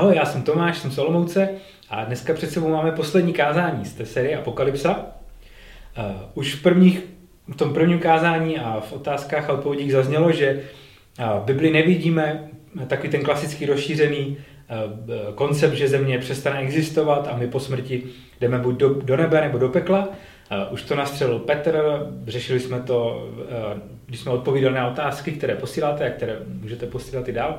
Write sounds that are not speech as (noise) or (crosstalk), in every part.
Ahoj, já jsem Tomáš, jsem Solomouce a dneska před sebou máme poslední kázání z té série Apokalypsa. Uh, už v, prvních, v tom prvním kázání a v otázkách a odpovědích zaznělo, že uh, v Bibli nevidíme takový ten klasický rozšířený uh, koncept, že země přestane existovat a my po smrti jdeme buď do, do nebe nebo do pekla. Už to nastřelil Petr, řešili jsme to, když jsme odpovídali na otázky, které posíláte a které můžete posílat i dál.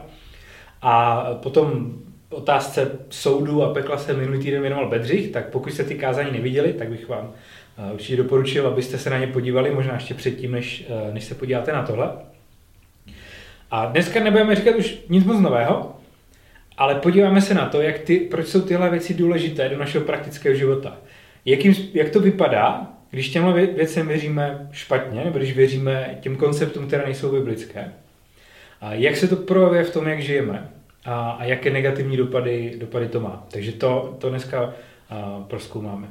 A potom otázce soudu a pekla se minulý týden věnoval Bedřich, tak pokud jste ty kázání neviděli, tak bych vám eh, určitě doporučil, abyste se na ně podívali, možná ještě předtím, než, eh, než se podíváte na tohle. A dneska nebudeme říkat už nic moc nového, ale podíváme se na to, jak ty, proč jsou tyhle věci důležité do našeho praktického života. Jakým, jak to vypadá, když těmhle věcem věříme špatně, nebo když věříme těm konceptům, které nejsou biblické. A jak se to projevuje v tom, jak žijeme a, a jaké negativní dopady, dopady to má. Takže to, to dneska a, proskoumáme.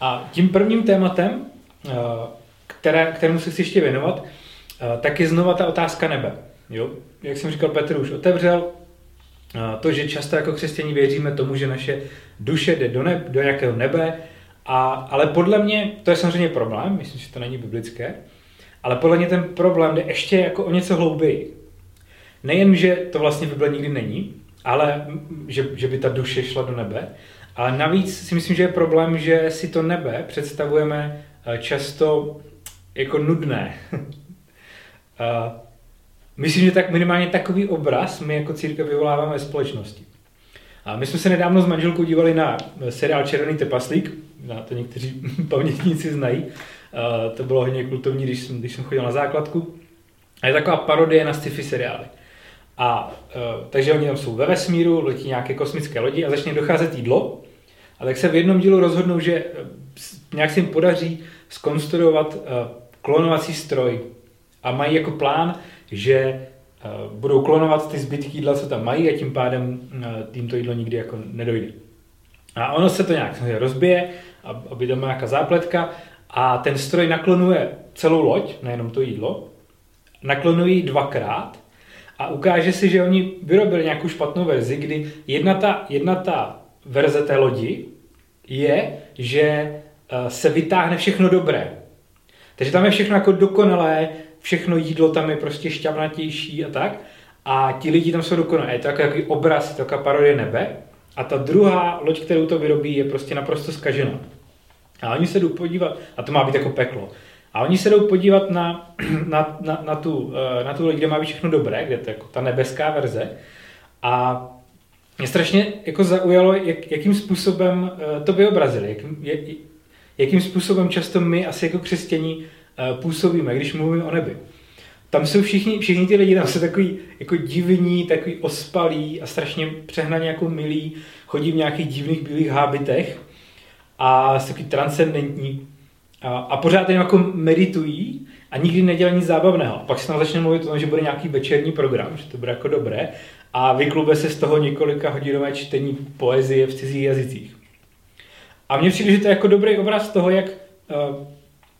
A tím prvním tématem, a, které, kterému se chci ještě věnovat, a, tak je znova ta otázka nebe. Jo? Jak jsem říkal, Petr už otevřel, to, že často jako křesťaní věříme tomu, že naše duše jde do, nebe, do jakého nebe, a, ale podle mě to je samozřejmě problém, myslím, že to není biblické, ale podle mě ten problém jde ještě jako o něco hlouběji. Nejen, že to vlastně v Bibli nikdy není, ale že, že by ta duše šla do nebe, ale navíc si myslím, že je problém, že si to nebe představujeme eh, často jako nudné. (laughs) myslím, že tak minimálně takový obraz my jako církev vyvoláváme ve společnosti. A my jsme se nedávno s manželkou dívali na seriál Červený tepaslík, na to někteří (laughs) pamětníci znají. To bylo hodně kultovní, když jsem, když jsem chodil na základku. A je taková parodie na sci-fi seriály. A uh, takže oni tam jsou ve vesmíru, letí nějaké kosmické lodi a začne docházet jídlo. A tak se v jednom dílu rozhodnou, že nějak se jim podaří skonstruovat uh, klonovací stroj. A mají jako plán, že uh, budou klonovat ty zbytky jídla, co tam mají a tím pádem tím to jídlo nikdy jako nedojde. A ono se to nějak rozbije, aby tam nějaká zápletka a ten stroj naklonuje celou loď, nejenom to jídlo, naklonuje ji dvakrát a ukáže si, že oni vyrobili nějakou špatnou verzi, kdy jedna ta, jedna ta verze té lodi je, že eh, se vytáhne všechno dobré. Takže tam je všechno jako dokonalé, všechno jídlo tam je prostě šťavnatější a tak. A ti lidi tam jsou dokonalé. Je to takový obraz, je to taková parodie nebe. A ta druhá loď, kterou to vyrobí, je prostě naprosto skažená. A oni se jdou podívat, a to má být jako peklo. A oni se jdou podívat na, na, na, na, tu, eh, na tu kde má být všechno dobré, kde to je jako ta nebeská verze. A mě strašně jako zaujalo, jak, jakým způsobem eh, to vyobrazili, jakým, jakým způsobem často my asi jako křesťaní eh, působíme, když mluvíme o nebi. Tam jsou všichni, všichni ty lidi, tam jsou takový jako divní, takový ospalí a strašně přehnaně jako milí, chodí v nějakých divných bílých hábitech a jsou takový transcendentní a, a pořád jen jako meditují a nikdy nedělají nic zábavného. A pak se tam začne mluvit o tom, že bude nějaký večerní program, že to bude jako dobré a vyklube se z toho několika hodinové čtení poezie v cizích jazycích. A mně přijde, že to je jako dobrý obraz toho, jak uh,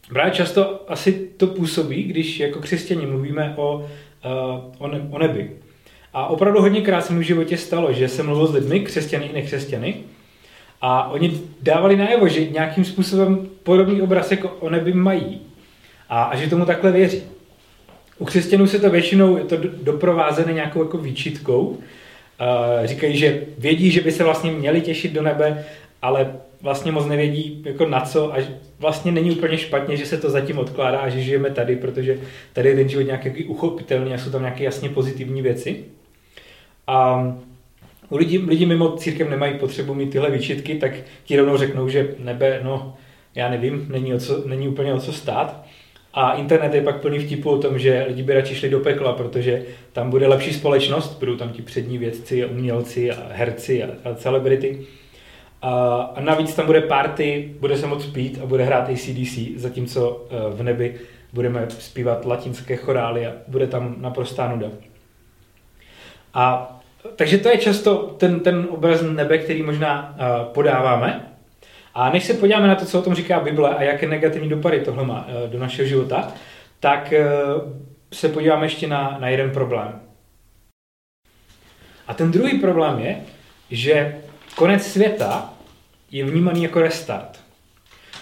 právě často asi to působí, když jako křesťani mluvíme o, uh, o, ne, o nebi. A opravdu hodněkrát se mi v životě stalo, že jsem mluvil s lidmi, křesťany i nekřesťany, a oni dávali najevo, že nějakým způsobem podobný obraz jako o nebi mají. A, a že tomu takhle věří. U křesťanů se to většinou je to doprovázené nějakou jako výčitkou. Uh, říkají, že vědí, že by se vlastně měli těšit do nebe, ale vlastně moc nevědí jako na co a vlastně není úplně špatně, že se to zatím odkládá a že žijeme tady, protože tady je ten život nějaký uchopitelný a jsou tam nějaké jasně pozitivní věci. A u lidí, lidi mimo církev nemají potřebu mít tyhle výčitky, tak ti rovnou řeknou, že nebe, no, já nevím, není, o co, není úplně o co stát. A internet je pak plný vtipu o tom, že lidi by radši šli do pekla, protože tam bude lepší společnost, budou tam ti přední vědci umělci a herci a, a celebrity. A, a navíc tam bude party, bude se moc pít a bude hrát ACDC, zatímco eh, v nebi budeme zpívat latinské chorály a bude tam naprostá nuda. A takže to je často ten, ten obraz nebe, který možná uh, podáváme. A než se podíváme na to, co o tom říká Bible a jaké negativní dopady tohle má uh, do našeho života, tak uh, se podíváme ještě na, na jeden problém. A ten druhý problém je, že konec světa je vnímaný jako restart.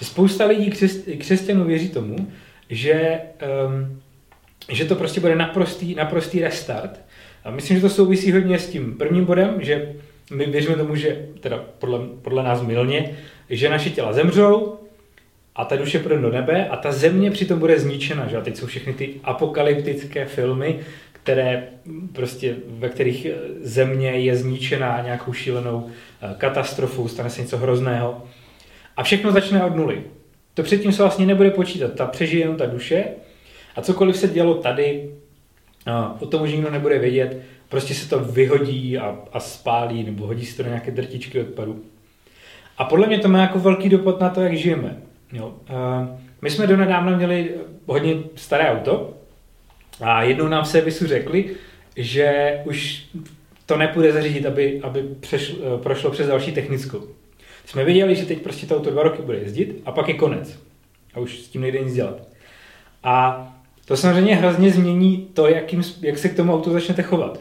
Spousta lidí, křesťanů, věří tomu, že, um, že to prostě bude naprostý, naprostý restart. A myslím, že to souvisí hodně s tím prvním bodem, že my věříme tomu, že teda podle, podle nás milně, že naše těla zemřou a ta duše půjde do nebe a ta země přitom bude zničena. Že? A teď jsou všechny ty apokalyptické filmy, které prostě, ve kterých země je zničená nějakou šílenou eh, katastrofou, stane se něco hrozného. A všechno začne od nuly. To předtím se vlastně nebude počítat. Ta přežije jenom ta duše a cokoliv se dělo tady, o tom už nikdo nebude vědět, prostě se to vyhodí a, a spálí nebo hodí se to do nějaké drtičky odpadu. A podle mě to má jako velký dopad na to, jak žijeme. Jo. My jsme donedávna měli hodně staré auto a jednou nám v servisu řekli, že už to nepůjde zařídit, aby, aby přešlo, prošlo přes další technickou. Jsme věděli, že teď prostě to auto dva roky bude jezdit a pak je konec. A už s tím nejde nic dělat. A to samozřejmě hrozně změní to, jakým, jak se k tomu autu začnete chovat.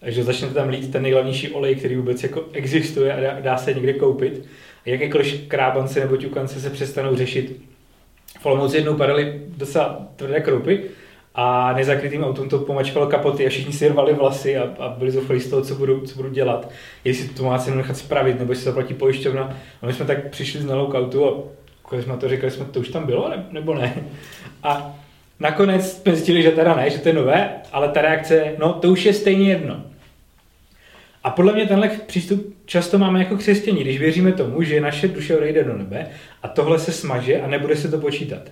Takže začnete tam lít ten nejhlavnější olej, který vůbec jako existuje a dá, dá se někde koupit. A jakékoliv krábance nebo ťukance se přestanou řešit. V Olomouci jednou padaly docela tvrdé kroupy a nezakrytým autům to pomačkalo kapoty a všichni si rvali vlasy a, a byli zoufalí z toho, co budu, co budu dělat. Jestli to má cenu nechat spravit, nebo jestli zaplatí pojišťovna. A my jsme tak přišli z k autu a když jsme to říkali, jsme, to už tam bylo, nebo ne. A nakonec jsme zjistili, že teda ne, že to je nové, ale ta reakce, no to už je stejně jedno. A podle mě tenhle přístup často máme jako křesťaní, když věříme tomu, že naše duše odejde do nebe a tohle se smaže a nebude se to počítat.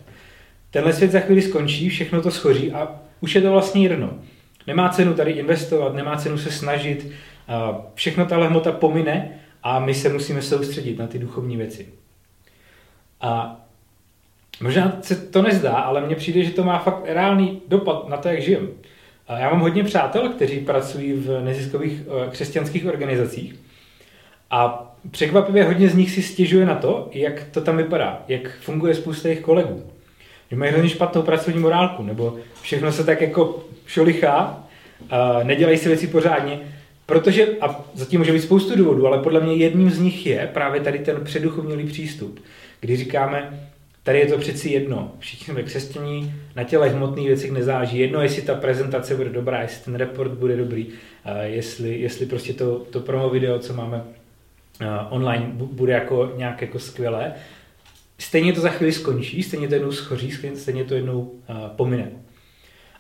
Tenhle svět za chvíli skončí, všechno to schoří a už je to vlastně jedno. Nemá cenu tady investovat, nemá cenu se snažit, všechno ta hmota pomine a my se musíme soustředit na ty duchovní věci. A možná se to nezdá, ale mně přijde, že to má fakt reálný dopad na to, jak žijem. Já mám hodně přátel, kteří pracují v neziskových eh, křesťanských organizacích a překvapivě hodně z nich si stěžuje na to, jak to tam vypadá, jak funguje spousta jejich kolegů. Že mají hrozně špatnou pracovní morálku, nebo všechno se tak jako šolichá, nedělají si věci pořádně, protože, a zatím může být spoustu důvodů, ale podle mě jedním z nich je právě tady ten předuchovnělý přístup, kdy říkáme, Tady je to přeci jedno. Všichni jsme křesťaní, na těle hmotných věcech nezáleží. Jedno, jestli ta prezentace bude dobrá, jestli ten report bude dobrý, jestli, jestli prostě to, to promo video, co máme online, bude jako nějak jako skvělé. Stejně to za chvíli skončí, stejně to jednou schoří, stejně to jednou pomine.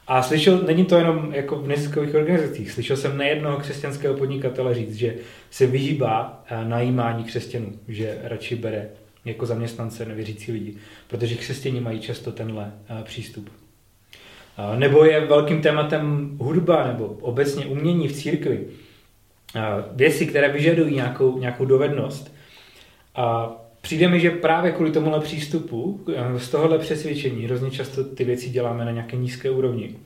A slyšel, není to jenom jako v neziskových organizacích, slyšel jsem nejednoho křesťanského podnikatele říct, že se vyhýbá najímání křesťanů, že radši bere jako zaměstnance nevěřící lidi, protože křesťané mají často tenhle uh, přístup. Uh, nebo je velkým tématem hudba nebo obecně umění v církvi. Uh, věci, které vyžadují nějakou, nějakou dovednost. A přijde mi, že právě kvůli tomuhle přístupu, z tohohle přesvědčení, hrozně často ty věci děláme na nějaké nízké úrovni.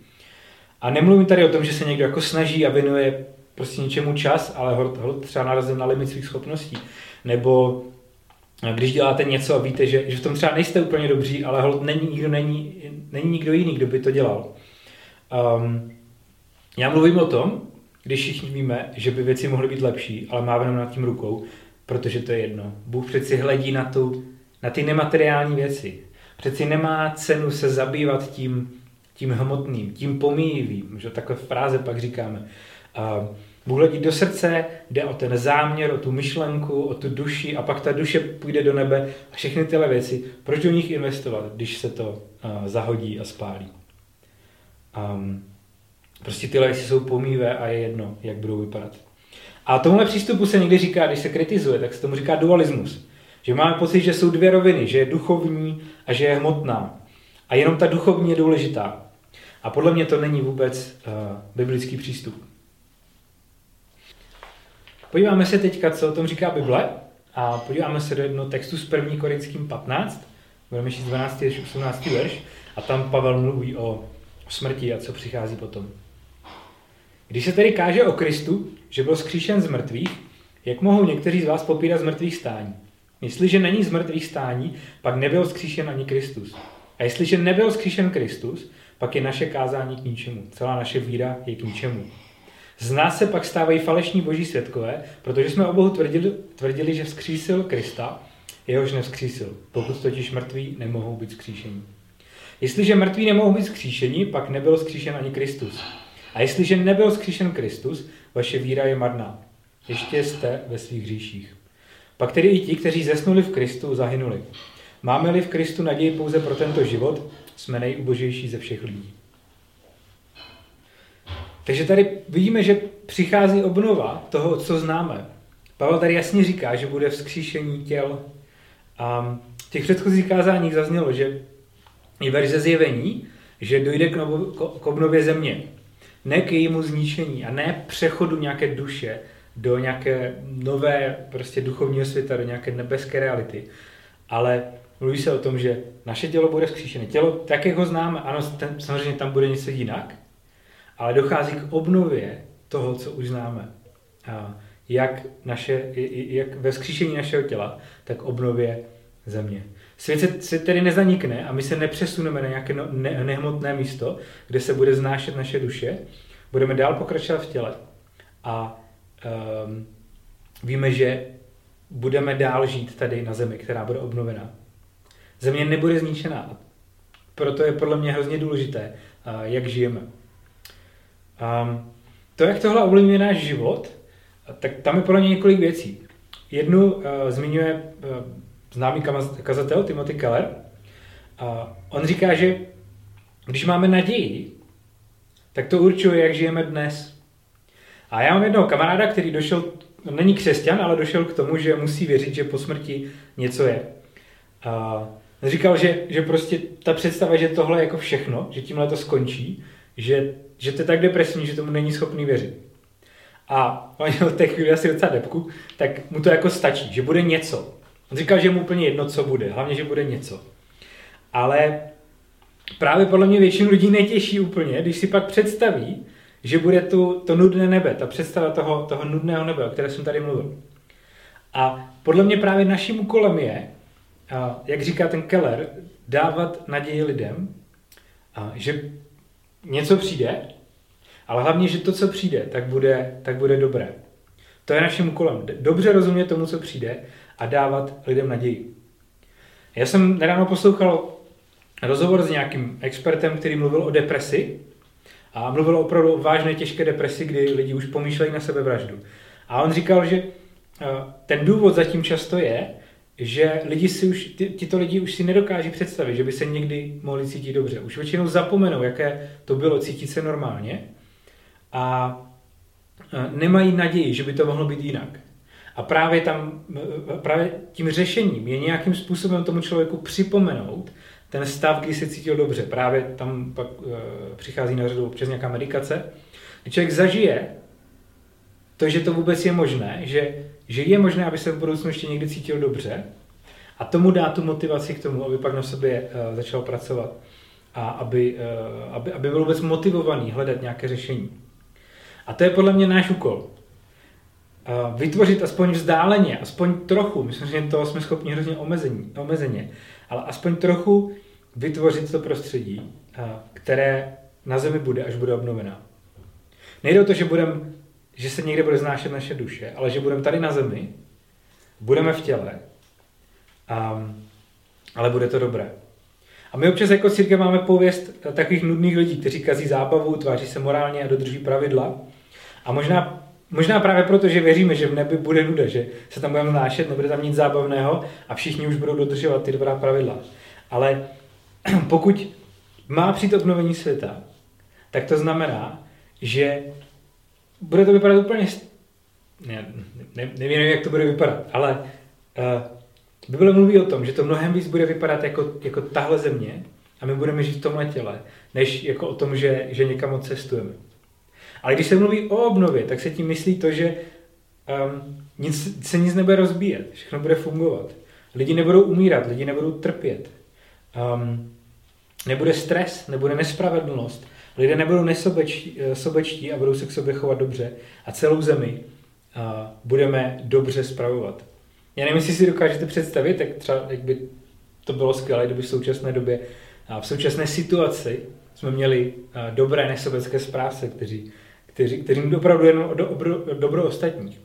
A nemluvím tady o tom, že se někdo jako snaží a věnuje prostě něčemu čas, ale hod, hod třeba narazil na limit svých schopností. Nebo když děláte něco a víte, že, že v tom třeba nejste úplně dobří, ale hold, není, nikdo, není, není nikdo jiný, kdo by to dělal. Um, já mluvím o tom, když všichni víme, že by věci mohly být lepší, ale máme nad tím rukou, protože to je jedno. Bůh přeci hledí na, tu, na ty nemateriální věci. Přeci nemá cenu se zabývat tím, tím hmotným, tím pomíjivým, že v fráze pak říkáme. Uh, Bůh hledí do srdce, jde o ten záměr, o tu myšlenku, o tu duši a pak ta duše půjde do nebe a všechny tyhle věci. Proč do nich investovat, když se to uh, zahodí a spálí? Um, prostě tyhle věci jsou pomívé a je jedno, jak budou vypadat. A tomuhle přístupu se někdy říká, když se kritizuje, tak se tomu říká dualismus. Že máme pocit, že jsou dvě roviny, že je duchovní a že je hmotná. A jenom ta duchovní je důležitá. A podle mě to není vůbec uh, biblický přístup. Podíváme se teďka, co o tom říká Bible a podíváme se do jednoho textu z 1. Korinským 15, budeme číst 12. až 18. verš a tam Pavel mluví o smrti a co přichází potom. Když se tedy káže o Kristu, že byl skříšen z mrtvých, jak mohou někteří z vás popírat z mrtvých stání? Jestliže není z mrtvých stání, pak nebyl skříšen ani Kristus. A jestliže nebyl skříšen Kristus, pak je naše kázání k ničemu. Celá naše víra je k ničemu. Z nás se pak stávají falešní boží světkové, protože jsme o Bohu tvrdili, tvrdili, že vzkřísil Krista, jehož nevzkřísil, pokud totiž mrtví nemohou být vzkříšení. Jestliže mrtví nemohou být vzkříšení, pak nebyl vzkříšen ani Kristus. A jestliže nebyl vzkříšen Kristus, vaše víra je marná. Ještě jste ve svých hříších. Pak tedy i ti, kteří zesnuli v Kristu, zahynuli. Máme-li v Kristu naději pouze pro tento život, jsme nejubožejší ze všech lidí. Takže tady vidíme, že přichází obnova toho, co známe. Pavel tady jasně říká, že bude vzkříšení těl. A v těch předchozích kázáních zaznělo, že i verze zjevení, že dojde k, novo, k obnově země. Ne k jejímu zničení a ne přechodu nějaké duše do nějaké nové prostě duchovního světa, do nějaké nebeské reality. Ale mluví se o tom, že naše tělo bude vzkříšené. Tělo, tak jak ho známe, ano, ten, samozřejmě tam bude něco jinak, ale dochází k obnově toho, co už známe. A jak, naše, jak ve vzkříšení našeho těla, tak obnově země. Svět, se, svět tedy nezanikne a my se nepřesuneme na nějaké no, ne, nehmotné místo, kde se bude znášet naše duše. Budeme dál pokračovat v těle. A um, víme, že budeme dál žít tady na zemi, která bude obnovena. Země nebude zničená. Proto je podle mě hrozně důležité, uh, jak žijeme. Um, to, jak tohle ovlivňuje náš život, tak tam je podle mě několik věcí. Jednu uh, zmiňuje uh, známý kazatel Timothy Keller. A on říká, že když máme naději, tak to určuje, jak žijeme dnes. A já mám jednoho kamaráda, který došel, není křesťan, ale došel k tomu, že musí věřit, že po smrti něco je. A říkal, že, že prostě ta představa, že tohle je jako všechno, že tímhle to skončí, že, že to je tak depresivní, že tomu není schopný věřit. A on měl té chvíli asi docela depku, tak mu to jako stačí, že bude něco. On říkal, že mu úplně jedno, co bude, hlavně, že bude něco. Ale právě podle mě většinu lidí netěší úplně, když si pak představí, že bude tu, to nudné nebe, ta představa toho, toho nudného nebe, o které jsem tady mluvil. A podle mě právě naším úkolem je, jak říká ten Keller, dávat naději lidem, že něco přijde, ale hlavně, že to, co přijde, tak bude, tak bude dobré. To je naším úkolem. Dobře rozumět tomu, co přijde a dávat lidem naději. Já jsem nedávno poslouchal rozhovor s nějakým expertem, který mluvil o depresi a mluvil opravdu o vážné těžké depresi, kdy lidi už pomýšlejí na sebevraždu. A on říkal, že eh, ten důvod zatím často je, že lidi si už, ty, tyto lidi už si nedokáží představit, že by se někdy mohli cítit dobře. Už většinou zapomenou, jaké to bylo cítit se normálně a eh, nemají naději, že by to mohlo být jinak. A právě, tam, právě tím řešením je nějakým způsobem tomu člověku připomenout ten stav, kdy se cítil dobře. Právě tam pak přichází na řadu občas nějaká medikace. Když člověk zažije to, že to vůbec je možné, že, že je možné, aby se v budoucnu ještě někdy cítil dobře a tomu dá tu motivaci k tomu, aby pak na sobě uh, začal pracovat a aby, uh, aby, aby byl vůbec motivovaný hledat nějaké řešení. A to je podle mě náš úkol vytvořit aspoň vzdáleně, aspoň trochu, myslím, že toho jsme schopni hrozně omezení, omezeně, ale aspoň trochu vytvořit to prostředí, které na zemi bude, až bude obnovená. Nejde o to, že, budem, že se někde bude znášet naše duše, ale že budeme tady na zemi, budeme v těle, um, ale bude to dobré. A my občas jako církev máme pověst takových nudných lidí, kteří kazí zábavu, tváří se morálně a dodrží pravidla. A možná Možná právě proto, že věříme, že v nebi bude nuda, že se tam budeme nášet, nebude tam nic zábavného a všichni už budou dodržovat ty dobrá pravidla. Ale (clears throat) pokud má přijít obnovení světa, tak to znamená, že bude to vypadat úplně... Ne, ne, nevím, jak to bude vypadat, ale uh, Bible mluví o tom, že to mnohem víc bude vypadat jako, jako tahle země a my budeme žít v tomhle těle, než jako o tom, že, že někam odcestujeme. Ale když se mluví o obnově, tak se tím myslí to, že um, nic, se nic nebude rozbíjet, všechno bude fungovat. Lidi nebudou umírat, lidi nebudou trpět. Um, nebude stres, nebude nespravedlnost. Lidé nebudou nesobečtí eh, sobečtí a budou se k sobě chovat dobře. A celou zemi uh, budeme dobře spravovat. Já nevím, jestli si dokážete představit, jak třeba jak by to bylo skvělé, kdyby v současné době, v současné situaci jsme měli dobré nesobecké správce, kteří kteří, kteří opravdu jenom do, o dobro ostatních.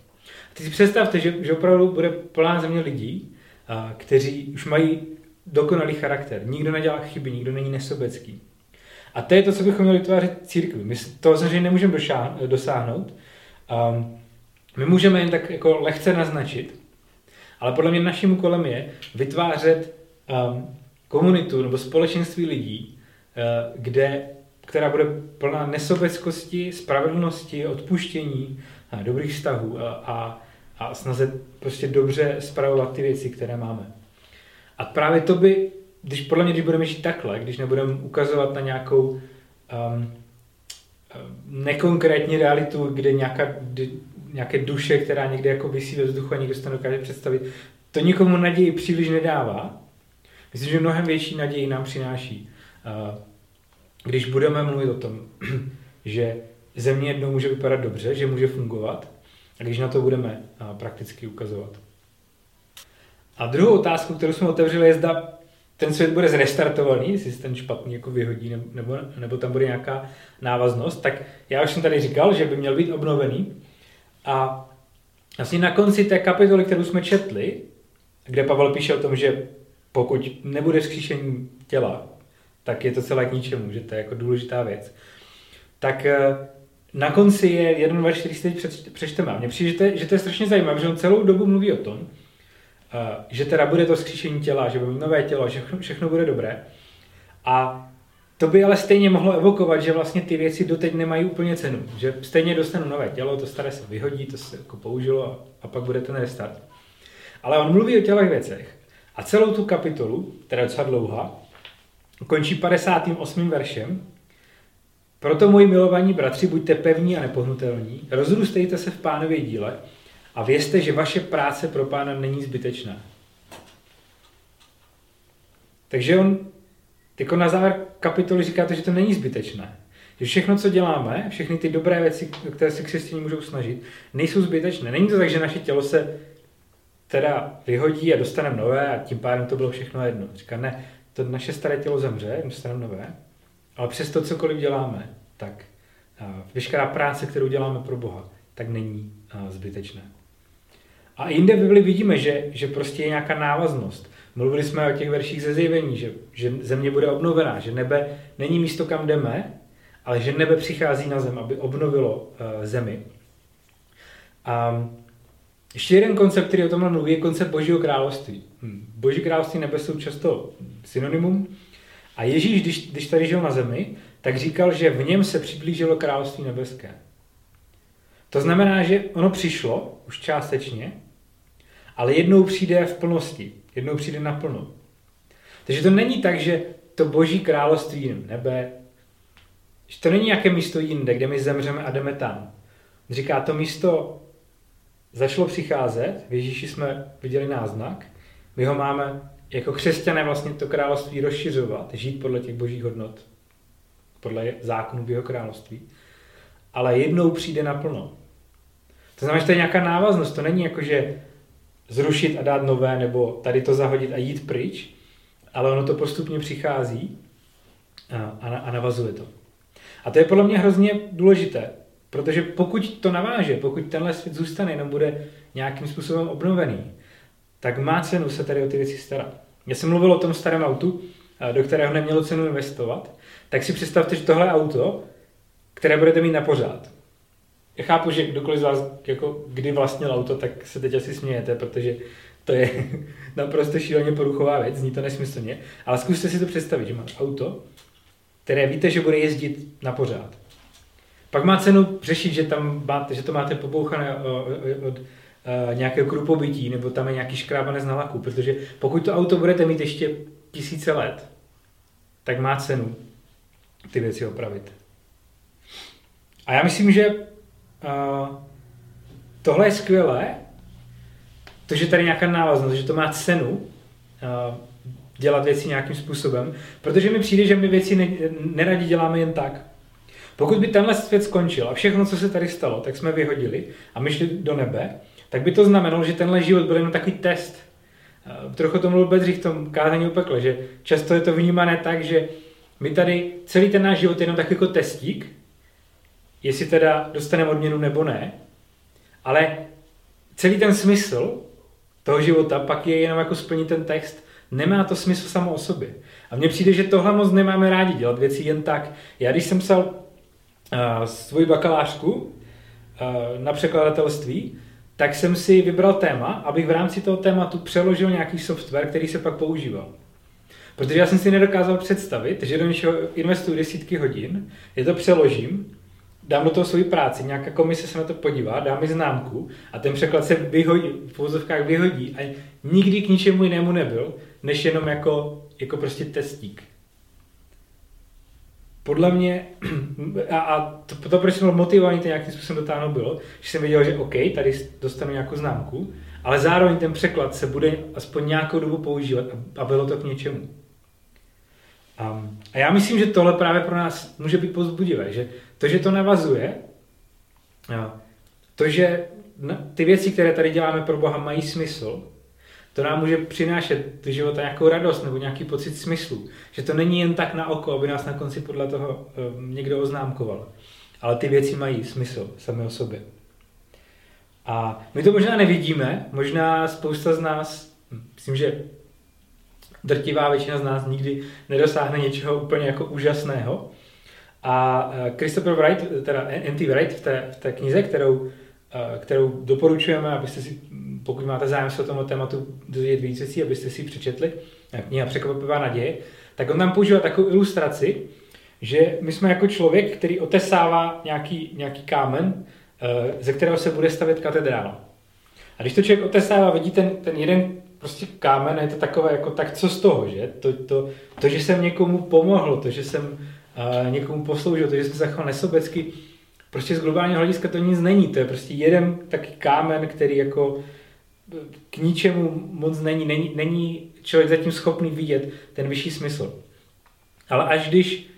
A teď si představte, že, že opravdu bude plná země lidí, a, kteří už mají dokonalý charakter. Nikdo nedělá chyby, nikdo není nesobecký. A to je to, co bychom měli vytvářet církvi. My toho samozřejmě nemůžeme dosáhnout. Um, my můžeme jen tak jako lehce naznačit, ale podle mě naším úkolem je vytvářet um, komunitu nebo společenství lidí, uh, kde, která bude plná nesobeckosti, spravedlnosti, odpuštění, a dobrých vztahů a, a, a snaze prostě dobře spravovat ty věci, které máme. A právě to by, když podle mě, když budeme žít takhle, když nebudeme ukazovat na nějakou um, nekonkrétní realitu, kde nějaká, kdy, nějaké duše, která někde jako vysí ve vzduchu a někdo si to dokáže představit, to nikomu naději příliš nedává. Myslím, že mnohem větší naději nám přináší, uh, když budeme mluvit o tom, (clears throat) že země jednou může vypadat dobře, že může fungovat, a když na to budeme uh, prakticky ukazovat. A druhou otázku, kterou jsme otevřeli, je zda ten svět bude zrestartovaný, jestli se ten špatný jako vyhodí, nebo, nebo tam bude nějaká návaznost, tak já už jsem tady říkal, že by měl být obnovený. A vlastně na konci té kapitoly, kterou jsme četli, kde Pavel píše o tom, že pokud nebude vzkříšení těla, tak je to celé k ničemu, že to je jako důležitá věc. Tak eh, na konci je 1, 2, 4, teď přečteme. A mně přijde, že to, je, že to je strašně zajímavé, že on celou dobu mluví o tom, že teda bude to zkříšení těla, že bude nové tělo, že všechno, všechno bude dobré. A to by ale stejně mohlo evokovat, že vlastně ty věci doteď nemají úplně cenu. Že stejně dostanu nové tělo, to staré se vyhodí, to se jako použilo a, pak bude ten restart. Ale on mluví o tělech věcech. A celou tu kapitolu, která je docela dlouhá, končí 58. veršem. Proto, moji milovaní bratři, buďte pevní a nepohnutelní, rozrůstejte se v pánově díle, a vězte, že vaše práce pro pána není zbytečná. Takže on jako na závěr kapitoly říká to, že to není zbytečné. Že všechno, co děláme, všechny ty dobré věci, které se křesťané můžou snažit, nejsou zbytečné. Není to tak, že naše tělo se teda vyhodí a dostaneme nové a tím pádem to bylo všechno jedno. Říká, ne, to naše staré tělo zemře, dostaneme nové, ale přesto cokoliv děláme, tak veškerá práce, kterou děláme pro Boha, tak není zbytečné. A jinde v Bibli vidíme, že, že prostě je nějaká návaznost. Mluvili jsme o těch verších ze zjevení, že, že země bude obnovená, že nebe není místo, kam jdeme, ale že nebe přichází na zem, aby obnovilo uh, zemi. A ještě jeden koncept, který o tomhle mluví, je koncept Božího království. Hm. Boží království nebe jsou často synonymum. A Ježíš, když, když tady žil na zemi, tak říkal, že v něm se přiblížilo království nebeské. To znamená, že ono přišlo už částečně, ale jednou přijde v plnosti, jednou přijde naplno. Takže to není tak, že to boží království nebe, že to není nějaké místo jinde, kde my zemřeme a jdeme tam. Říká, to místo začalo přicházet, v Ježíši jsme viděli náznak, my ho máme jako křesťané vlastně to království rozšiřovat, žít podle těch božích hodnot, podle zákonů jeho království, ale jednou přijde naplno. To znamená, že to je nějaká návaznost, to není jako, že zrušit a dát nové, nebo tady to zahodit a jít pryč, ale ono to postupně přichází a, a, navazuje to. A to je podle mě hrozně důležité, protože pokud to naváže, pokud tenhle svět zůstane, jenom bude nějakým způsobem obnovený, tak má cenu se tady o ty věci starat. Já jsem mluvil o tom starém autu, do kterého nemělo cenu investovat, tak si představte, že tohle auto, které budete mít na pořád, já chápu, že kdokoliv z vás jako kdy vlastnil auto, tak se teď asi smějete, protože to je (laughs) naprosto šíleně poruchová věc, zní to nesmyslně, ale zkuste si to představit, že máte auto, které víte, že bude jezdit na pořád. Pak má cenu řešit, že, tam máte, že to máte pobouchané od, nějakého krupobytí, nebo tam je nějaký škrábanec na laku, protože pokud to auto budete mít ještě tisíce let, tak má cenu ty věci opravit. A já myslím, že Tohle je skvělé, to, že tady nějaká návaznost, že to má cenu uh, dělat věci nějakým způsobem, protože mi přijde, že my věci ne, neradi děláme jen tak. Pokud by tenhle svět skončil a všechno, co se tady stalo, tak jsme vyhodili a my šli do nebe, tak by to znamenalo, že tenhle život byl jenom takový test. Uh, trochu to mluvil Bedřich v tom kázání o pekle, že často je to vnímané tak, že my tady celý ten náš život je jenom takový jako testík, jestli teda dostaneme odměnu nebo ne, ale celý ten smysl toho života pak je jenom jako splnit ten text. Nemá to smysl samo o sobě. A mně přijde, že tohle moc nemáme rádi dělat věci jen tak. Já když jsem psal uh, svoji bakalářku uh, na překladatelství, tak jsem si vybral téma, abych v rámci toho tématu přeložil nějaký software, který se pak používal. Protože já jsem si nedokázal představit, že do něčeho investuju desítky hodin, je to přeložím, dám do toho svoji práci, nějaká komise se na to podívá, dá mi známku a ten překlad se vyhodí, v úzovkách vyhodí a nikdy k ničemu jinému nebyl, než jenom jako, jako prostě testík. Podle mě, (clears throat) a, a to, to proč jsem byl motivovaný to nějakým způsobem dotáhnout bylo, že jsem věděl, že OK, tady dostanu nějakou známku, ale zároveň ten překlad se bude aspoň nějakou dobu používat a, a bylo to k něčemu. Um, a já myslím, že tohle právě pro nás může být pozbudivé, že to, že to navazuje, to, že ty věci, které tady děláme pro Boha, mají smysl, to nám může přinášet do života nějakou radost nebo nějaký pocit smyslu. Že to není jen tak na oko, aby nás na konci podle toho um, někdo oznámkoval. Ale ty věci mají smysl sami o sobě. A my to možná nevidíme, možná spousta z nás, myslím, že drtivá většina z nás nikdy nedosáhne něčeho úplně jako úžasného. A eh, Christopher Wright, teda N.T. Wright v té, v té knize, kterou, eh, kterou doporučujeme, abyste si, pokud máte zájem se o tomto tématu dozvědět víc věcí, abyste si ji přečetli, eh, kniha Překvapivá naděje, tak on tam používá takovou ilustraci, že my jsme jako člověk, který otesává nějaký, nějaký kámen, ze kterého se bude stavět katedrála. A když to člověk otesává, vidí ten, ten jeden prostě kámen, je to takové jako, tak co z toho, že? To, to, to že jsem někomu pomohl, to, že jsem uh, někomu posloužil, to, že jsem se zachoval nesobecky, prostě z globálního hlediska to nic není, to je prostě jeden taky kámen, který jako k ničemu moc není, není, není člověk zatím schopný vidět ten vyšší smysl. Ale až když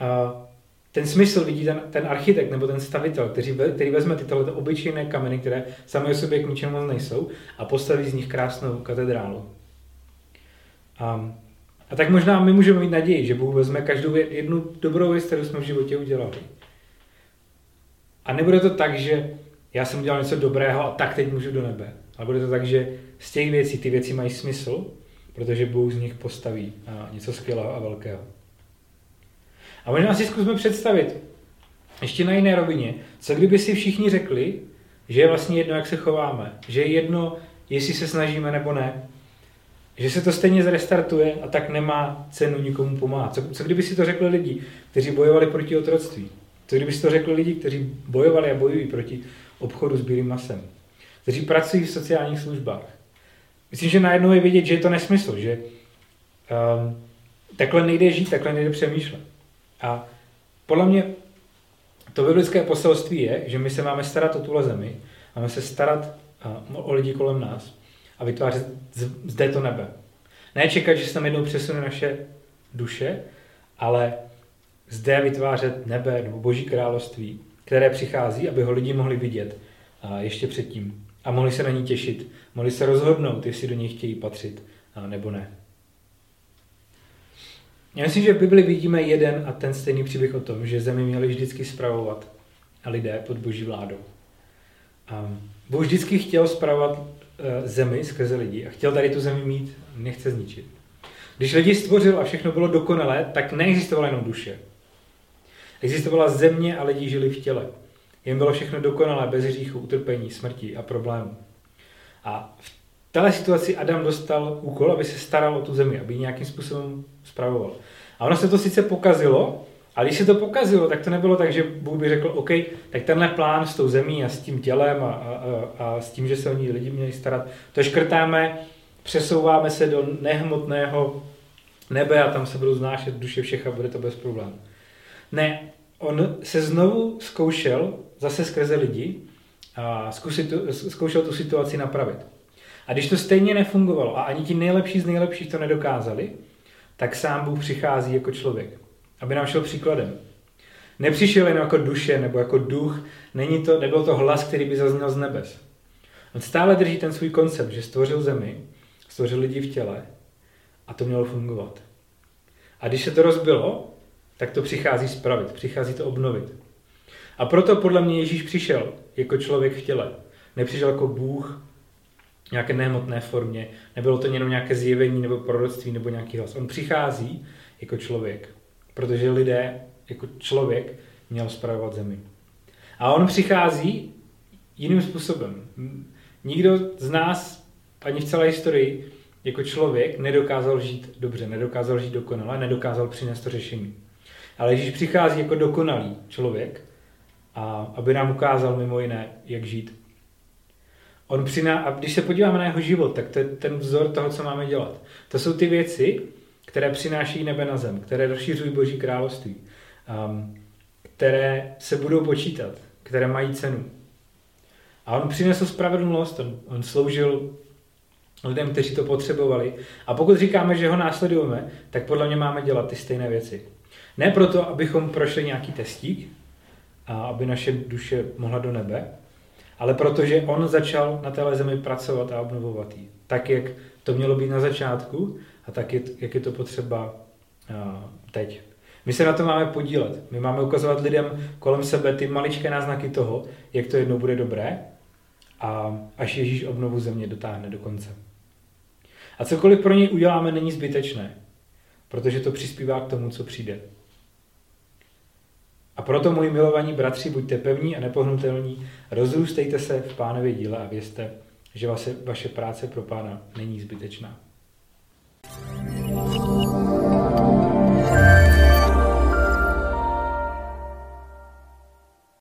uh, ten smysl vidí ten, ten architekt nebo ten stavitel, který, který vezme tyto obyčejné kameny, které sami o sobě k ničemu nejsou, a postaví z nich krásnou katedrálu. A, a tak možná my můžeme mít naději, že Bůh vezme každou jednu dobrou věc, kterou jsme v životě udělali. A nebude to tak, že já jsem udělal něco dobrého a tak teď můžu do nebe. Ale bude to tak, že z těch věcí ty věci mají smysl, protože Bůh z nich postaví něco skvělého a velkého. A možná si zkusme představit, ještě na jiné rovině, co kdyby si všichni řekli, že je vlastně jedno, jak se chováme, že je jedno, jestli se snažíme nebo ne, že se to stejně zrestartuje a tak nemá cenu nikomu pomáhat. Co, co kdyby si to řekli lidi, kteří bojovali proti otroctví? Co kdyby si to řekli lidi, kteří bojovali a bojují proti obchodu s bílým masem? Kteří pracují v sociálních službách? Myslím, že najednou je vidět, že je to nesmysl, že um, takhle nejde žít, takhle nejde přemýšlet. A podle mě to biblické poselství je, že my se máme starat o tuhle zemi, máme se starat o lidi kolem nás a vytvářet zde to nebe. Ne čekat, že se tam jednou přesune naše duše, ale zde vytvářet nebe nebo boží království, které přichází, aby ho lidi mohli vidět ještě předtím a mohli se na ní těšit, mohli se rozhodnout, jestli do něj chtějí patřit nebo ne. Já myslím, že v Bibli vidíme jeden a ten stejný příběh o tom, že zemi měli vždycky spravovat a lidé pod boží vládou. A Bůh vždycky chtěl spravovat eh, zemi skrze lidi a chtěl tady tu zemi mít, nechce zničit. Když lidi stvořil a všechno bylo dokonalé, tak neexistovala jenom duše. Existovala země a lidi žili v těle. Jen bylo všechno dokonalé, bez hříchu, utrpení, smrti a problémů. A v této situaci Adam dostal úkol, aby se staral o tu zemi, aby ji nějakým způsobem spravoval. A ono se to sice pokazilo, ale když se to pokazilo, tak to nebylo tak, že Bůh by řekl, OK, tak tenhle plán s tou zemí a s tím tělem a, a, a s tím, že se o ní lidi měli starat, to škrtáme, přesouváme se do nehmotného nebe a tam se budou znášet duše všech a bude to bez problémů. Ne, on se znovu zkoušel, zase skrze lidi, a zkusit, zkoušel tu situaci napravit. A když to stejně nefungovalo a ani ti nejlepší z nejlepších to nedokázali, tak sám Bůh přichází jako člověk, aby nám šel příkladem. Nepřišel jen jako duše nebo jako duch, není to, nebyl to hlas, který by zazněl z nebes. On stále drží ten svůj koncept, že stvořil zemi, stvořil lidi v těle a to mělo fungovat. A když se to rozbilo, tak to přichází spravit, přichází to obnovit. A proto podle mě Ježíš přišel jako člověk v těle. Nepřišel jako Bůh nějaké nehmotné formě, nebylo to jenom nějaké zjevení nebo proroctví nebo nějaký hlas. On přichází jako člověk, protože lidé jako člověk měl spravovat zemi. A on přichází jiným způsobem. Nikdo z nás ani v celé historii jako člověk nedokázal žít dobře, nedokázal žít dokonale, nedokázal přinést to řešení. Ale Ježíš přichází jako dokonalý člověk, a aby nám ukázal mimo jiné, jak žít. On přiná, a když se podíváme na jeho život, tak to je ten vzor toho, co máme dělat. To jsou ty věci, které přináší nebe na zem, které rozšířují Boží království, um, které se budou počítat, které mají cenu. A on přinesl spravedlnost, on, on sloužil lidem, kteří to potřebovali. A pokud říkáme, že ho následujeme, tak podle mě máme dělat ty stejné věci. Ne proto, abychom prošli nějaký testík, a aby naše duše mohla do nebe, ale protože on začal na téhle zemi pracovat a obnovovat ji. Tak, jak to mělo být na začátku a tak, jak je to potřeba teď. My se na to máme podílet. My máme ukazovat lidem kolem sebe ty maličké náznaky toho, jak to jednou bude dobré a až Ježíš obnovu země dotáhne do konce. A cokoliv pro něj uděláme, není zbytečné, protože to přispívá k tomu, co přijde. A proto, moji milovaní bratři, buďte pevní a nepohnutelní, rozrůstejte se v pánově díle a vězte, že vaše, vaše práce pro pána není zbytečná. thank you